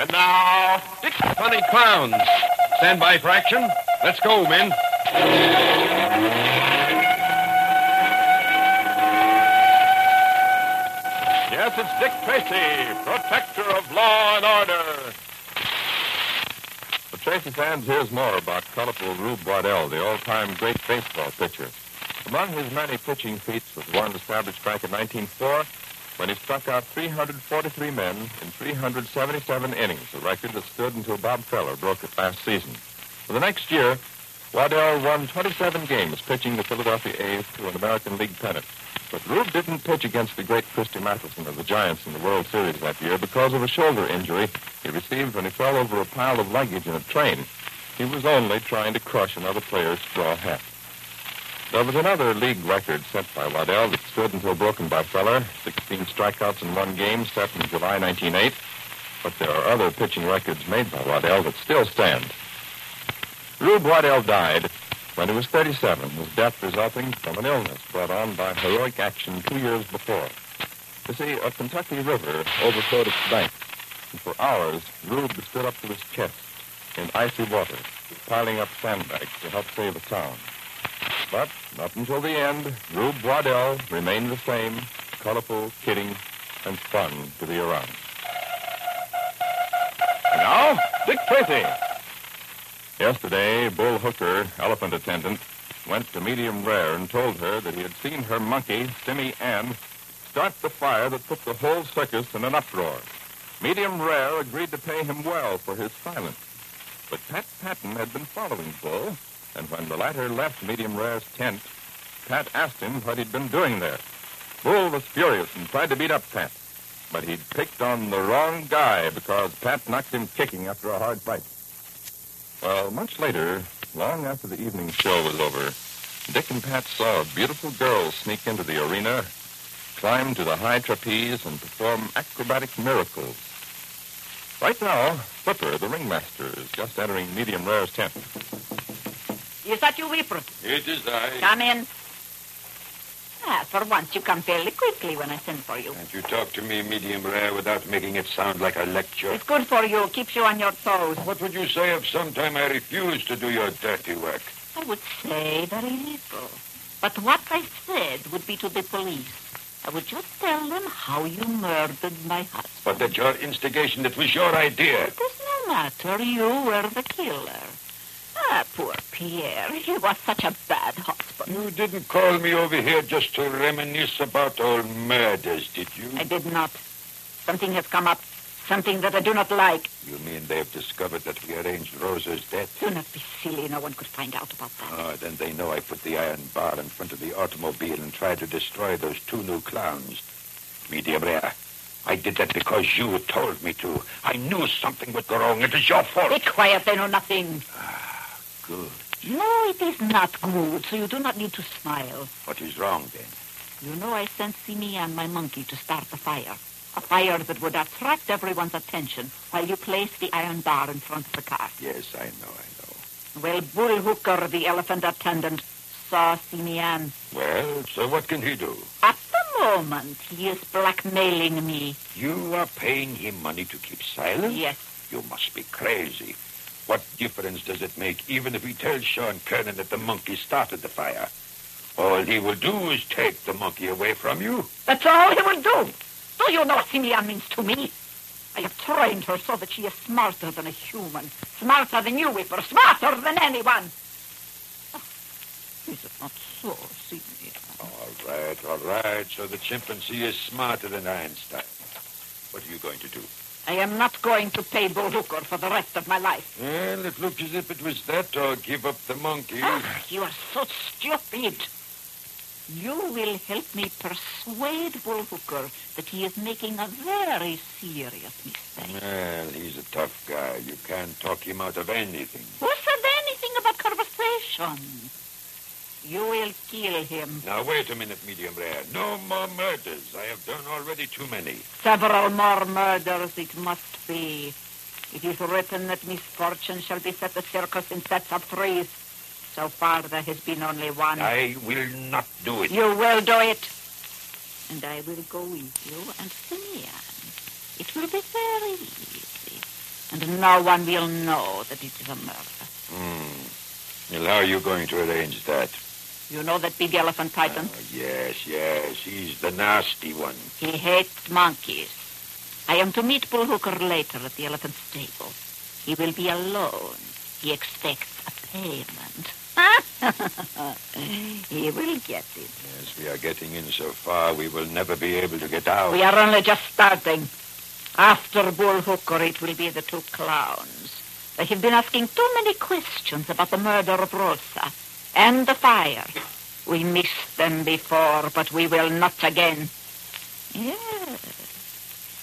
And now, Dick Funny Clowns. Stand by for action. Let's go, men. Yes, it's Dick Tracy, protector of law and order. For Tracy fans, here's more about colorful Rube Waddell, the all-time great baseball pitcher. Among his many pitching feats was one established back in 1904 when he struck out 343 men in 377 innings, a record that stood until Bob Feller broke it last season. For the next year, Waddell won 27 games pitching the Philadelphia A's to an American League pennant. But Rube didn't pitch against the great Christy Mathewson of the Giants in the World Series that year because of a shoulder injury he received when he fell over a pile of luggage in a train. He was only trying to crush another player's straw hat. There was another league record set by Waddell that stood until broken by Feller, 16 strikeouts in one game set in July 1908. But there are other pitching records made by Waddell that still stand. Rube Waddell died when he was 37, his death resulting from an illness brought on by heroic action two years before. You see, a Kentucky river overflowed its banks, and for hours, Rube stood up to his chest in icy water, piling up sandbags to help save a town. But up until the end, Rube Waddell remained the same, colorful, kidding, and fun to be around. And now, Dick Tracy. Yesterday, Bull Hooker, elephant attendant, went to Medium Rare and told her that he had seen her monkey, Simmy Ann, start the fire that put the whole circus in an uproar. Medium Rare agreed to pay him well for his silence. But Pat Patton had been following Bull, and when the latter left Medium Rare's tent, Pat asked him what he'd been doing there. Bull was furious and tried to beat up Pat, but he'd picked on the wrong guy because Pat knocked him kicking after a hard fight. Well, much later, long after the evening show was over, Dick and Pat saw a beautiful girl sneak into the arena, climb to the high trapeze, and perform acrobatic miracles. Right now, Whipper, the ringmaster, is just entering Medium Rare's tent. Is that you, Whipper? It is I. Come in. Ah, for once you come fairly quickly when I send for you. Can't you talk to me medium rare without making it sound like a lecture? It's good for you. Keeps you on your toes. What would you say if sometime I refused to do your dirty work? I would say very little. But what I said would be to the police. I would just tell them how you murdered my husband. But at your instigation, it was your idea. It does no matter. You were the killer. Ah, poor Pierre. He was such a bad husband. You didn't call me over here just to reminisce about old murders, did you? I did not. Something has come up. Something that I do not like. You mean they've discovered that we arranged Rosa's death? Do not be silly. No one could find out about that. Oh, then they know I put the iron bar in front of the automobile and tried to destroy those two new clowns. Medium rare. I did that because you told me to. I knew something would go wrong. It is your fault. Be quiet. They know nothing. Good. No, it is not good, so you do not need to smile. What is wrong then? You know I sent Simi and my monkey to start a fire. A fire that would attract everyone's attention while you placed the iron bar in front of the car. Yes, I know, I know. Well, Bull Hooker, the elephant attendant, saw Simi Ann. Well, so what can he do? At the moment, he is blackmailing me. You are paying him money to keep silent? Yes. You must be crazy. What difference does it make, even if he tells Sean Kernan that the monkey started the fire? All he will do is take the monkey away from you. That's all he will do. Do you know what Simi Ann means to me? I have trained her so that she is smarter than a human. Smarter than you, Whipper. Smarter than anyone. Oh, is it not so, Simi Ann? All right, all right. So the chimpanzee is smarter than Einstein. What are you going to do? I am not going to pay Bull Hooker for the rest of my life. Well, it looks as if it was that or give up the monkey. Ah, you are so stupid. You will help me persuade Bull Hooker that he is making a very serious mistake. Well, he's a tough guy. You can't talk him out of anything. Who said anything about conversation? You will kill him. Now, wait a minute, medium rare. No more murders. I have done already too many. Several more murders it must be. It is written that misfortune shall beset the circus in sets of threes. So far, there has been only one. I will not do it. You will do it. And I will go with you and Simeon. It will be very easy. And no one will know that it is a murder. Hmm. Well, how are you going to arrange that? You know that big elephant titan? Oh, yes, yes. He's the nasty one. He hates monkeys. I am to meet Bull Hooker later at the elephant stable. He will be alone. He expects a payment. he will get it. Yes, we are getting in so far, we will never be able to get out. We are only just starting. After Bull Hooker, it will be the two clowns. They have been asking too many questions about the murder of Rosa and the fire. We missed them before, but we will not again. Yes.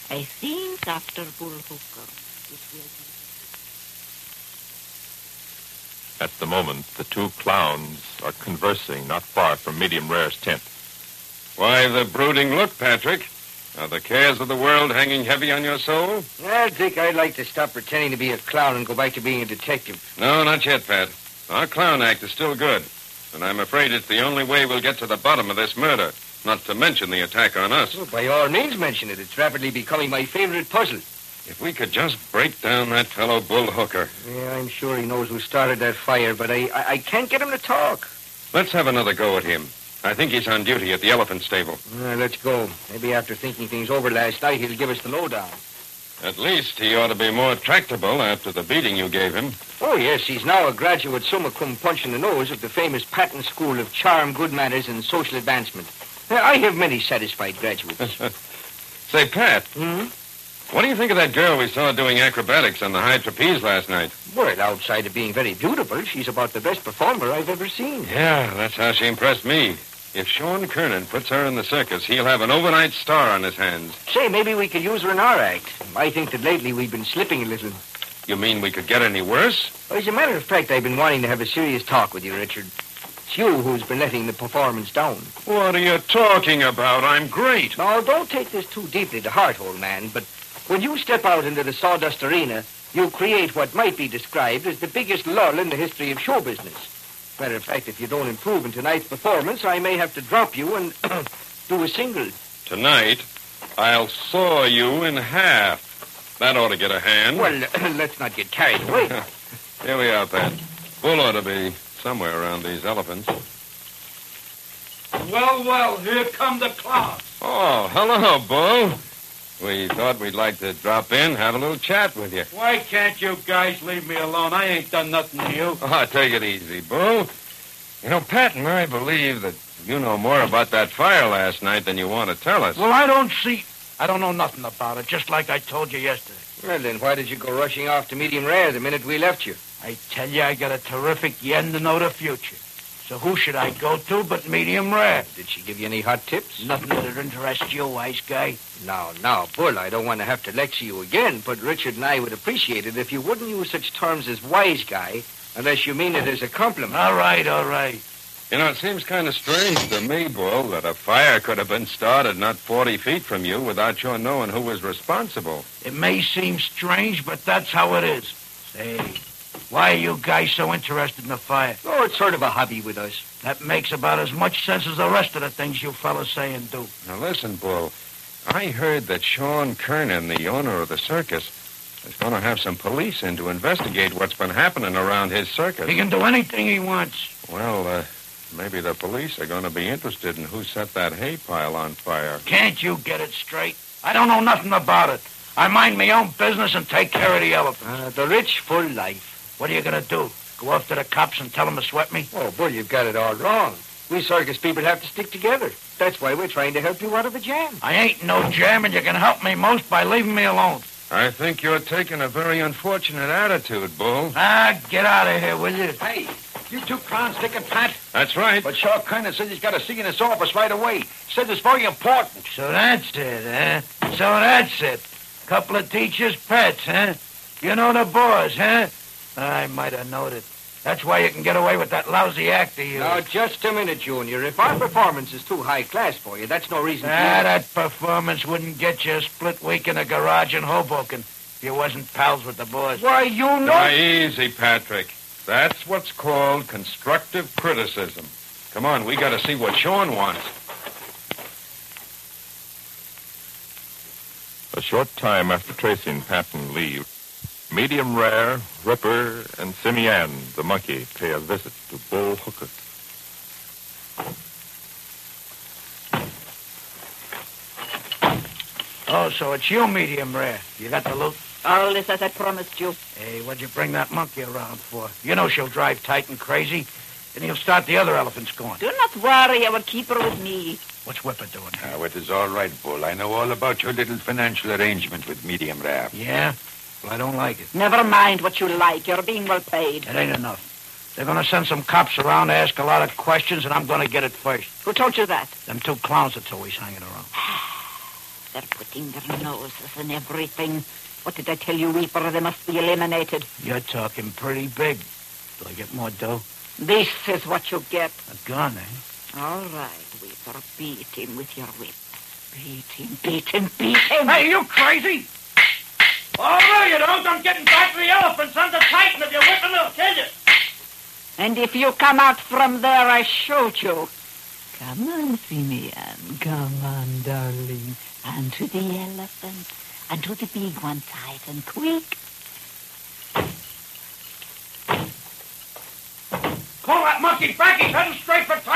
I think after Bull Hooker, it will be... At the moment, the two clowns are conversing not far from Medium Rare's tent. Why the brooding look, Patrick? Are the cares of the world hanging heavy on your soul? Well, Dick, I'd like to stop pretending to be a clown and go back to being a detective. No, not yet, Pat. Our clown act is still good. And I'm afraid it's the only way we'll get to the bottom of this murder. Not to mention the attack on us. Well, by all means, mention it. It's rapidly becoming my favorite puzzle. If we could just break down that fellow Bull Hooker. Yeah, I'm sure he knows who started that fire, but I, I, I can't get him to talk. Let's have another go at him. I think he's on duty at the elephant stable. Uh, let's go. Maybe after thinking things over last night, he'll give us the lowdown. At least he ought to be more tractable after the beating you gave him. Oh, yes, he's now a graduate summa cum punch in the nose of the famous Patton School of Charm, Good Manners, and Social Advancement. I have many satisfied graduates. Say, Pat, hmm? what do you think of that girl we saw doing acrobatics on the high trapeze last night? Well, outside of being very beautiful, she's about the best performer I've ever seen. Yeah, that's how she impressed me. If Sean Kernan puts her in the circus, he'll have an overnight star on his hands. Say, maybe we could use her in our act. I think that lately we've been slipping a little. You mean we could get any worse? Well, As a matter of fact, I've been wanting to have a serious talk with you, Richard. It's you who's been letting the performance down. What are you talking about? I'm great. Now, don't take this too deeply to heart, old man, but when you step out into the sawdust arena, you create what might be described as the biggest lull in the history of show business. Matter of fact, if you don't improve in tonight's performance, I may have to drop you and do a single. Tonight, I'll saw you in half. That ought to get a hand. Well, let's not get carried away. Here we are, Pat. Bull ought to be somewhere around these elephants. Well, well, here come the clowns. Oh, hello, Bull. We thought we'd like to drop in, have a little chat with you. Why can't you guys leave me alone? I ain't done nothing to you. Oh, take it easy, Bull. You know, Pat and I believe that you know more about that fire last night than you want to tell us. Well, I don't see. I don't know nothing about it, just like I told you yesterday. Well, then why did you go rushing off to medium rare the minute we left you? I tell you, I got a terrific yen to know the future. So who should I go to but medium rare? Did she give you any hot tips? Nothing that'd interest you, wise guy. Now, now, Bull, I don't want to have to lecture you again, but Richard and I would appreciate it if you wouldn't use such terms as wise guy unless you mean it as a compliment. All right, all right. You know, it seems kind of strange to me, Bull, that a fire could have been started not 40 feet from you without your knowing who was responsible. It may seem strange, but that's how it is. Say, why are you guys so interested in the fire? Oh, it's sort of a hobby with us. That makes about as much sense as the rest of the things you fellas say and do. Now, listen, Bull. I heard that Sean Kernan, the owner of the circus, is going to have some police in to investigate what's been happening around his circus. He can do anything he wants. Well, uh, maybe the police are going to be interested in who set that hay pile on fire. Can't you get it straight? I don't know nothing about it. I mind my own business and take care of the elephants. Uh, the rich full life. What are you going to do? Go off to the cops and tell them to sweat me? Oh, Bull, you've got it all wrong. We circus people have to stick together. That's why we're trying to help you out of a jam. I ain't no jam, and you can help me most by leaving me alone. I think you're taking a very unfortunate attitude, Bull. Ah, get out of here, will you? Hey, you two clowns taking Pat? That's right. But Sean Kernan says he's got to see you in his office right away. Said it's very important. So that's it, huh? So that's it. Couple of teachers' pets, huh? You know the boys, huh? I might have known it. That's why you can get away with that lousy act of yours. Now, just a minute, Junior. If our performance is too high class for you, that's no reason Ah, to... that performance wouldn't get you a split week in a garage in Hoboken if you wasn't pals with the boys. Why, you know... Now, easy, Patrick. That's what's called constructive criticism. Come on, we got to see what Sean wants. A short time after tracing Patton leave, Medium Rare, Whipper, and Simeon, the monkey, pay a visit to Bull Hooker. Oh, so it's you, medium rare. You got the loot? All this as I promised you. Hey, what'd you bring that monkey around for? You know she'll drive Titan crazy, and he'll start the other elephants going. Do not worry, I will keep her with me. What's Whipper doing? Now, ah, it is all right, Bull. I know all about your little financial arrangement with Medium Rare. Yeah? Well, I don't like it. Never mind what you like. You're being well paid. It ain't enough. They're going to send some cops around to ask a lot of questions, and I'm going to get it first. Who told you that? Them two clowns that's always hanging around. They're putting their noses in everything. What did I tell you, Weeper? They must be eliminated. You're talking pretty big. Do I get more dough? This is what you get. A gun, eh? All right, Weeper. Beat him with your whip. Beat him, beat him, beat him. Hey, you crazy? Oh, no, you don't. I'm getting back to the elephants under Titan. If you're whipping, they'll kill you. And if you come out from there, I shoot you. Come on, Simeon. Come on, darling. And to the elephant. And to the big one, Titan. Quick. Call that monkey back. He's heading straight for Titan.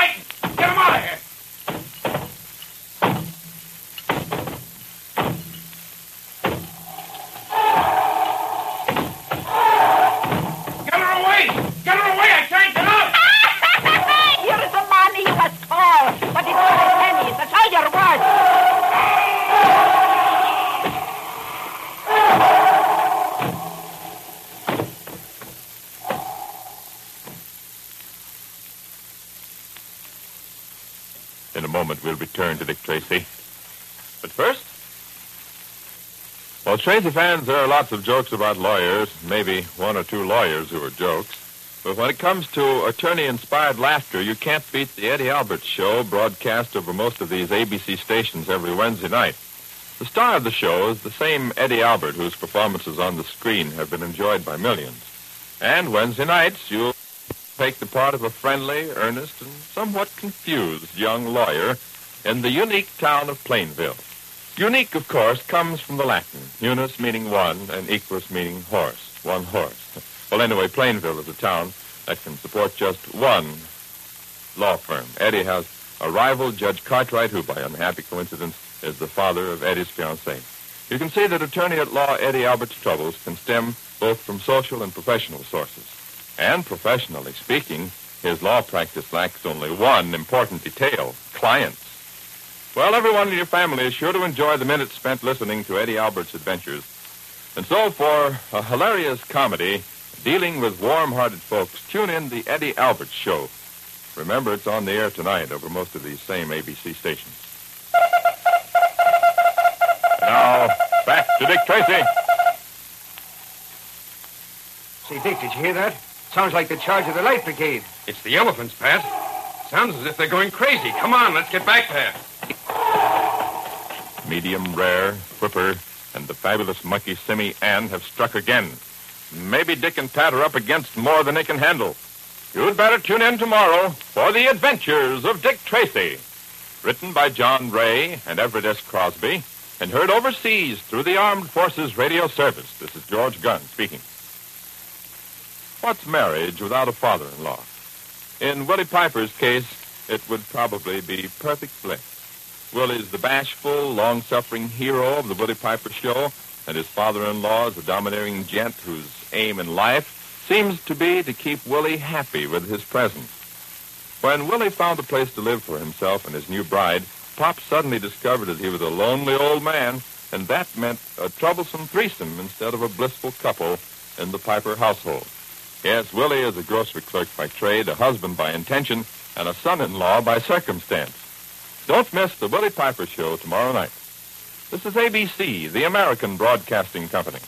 In a moment, we'll return to Dick Tracy. But first, well, Tracy fans, there are lots of jokes about lawyers, maybe one or two lawyers who are jokes. But when it comes to attorney-inspired laughter, you can't beat the Eddie Albert Show, broadcast over most of these ABC stations every Wednesday night. The star of the show is the same Eddie Albert whose performances on the screen have been enjoyed by millions. And Wednesday nights, you'll take the part of a friendly, earnest, and somewhat confused young lawyer in the unique town of Plainville. Unique, of course, comes from the Latin, unus meaning one and equus meaning horse, one horse. Well, anyway, Plainville is a town that can support just one law firm. Eddie has a rival, Judge Cartwright, who, by unhappy coincidence, is the father of Eddie's fiancée. You can see that attorney at law Eddie Albert's troubles can stem both from social and professional sources. And professionally speaking, his law practice lacks only one important detail clients. Well, everyone in your family is sure to enjoy the minutes spent listening to Eddie Albert's adventures. And so, for a hilarious comedy dealing with warm hearted folks, tune in The Eddie Albert Show. Remember, it's on the air tonight over most of these same ABC stations. Now, back to Dick Tracy. Say, Dick, did you hear that? Sounds like the charge of the Light Brigade. It's the elephants, Pat. Sounds as if they're going crazy. Come on, let's get back there. Medium Rare, Whipper, and the fabulous monkey Simmy Ann have struck again. Maybe Dick and Pat are up against more than they can handle. You'd better tune in tomorrow for the adventures of Dick Tracy. Written by John Ray and Everett S. Crosby, and heard overseas through the Armed Forces Radio Service. This is George Gunn speaking. What's marriage without a father-in-law? In Willie Piper's case, it would probably be perfect bliss. Willie's the bashful, long-suffering hero of the Willie Piper show, and his father-in-law is a domineering gent whose aim in life seems to be to keep Willie happy with his presence. When Willie found a place to live for himself and his new bride, Pop suddenly discovered that he was a lonely old man, and that meant a troublesome threesome instead of a blissful couple in the Piper household. Yes, Willie is a grocery clerk by trade, a husband by intention, and a son-in-law by circumstance. Don't miss the Willie Piper Show tomorrow night. This is ABC, the American Broadcasting Company.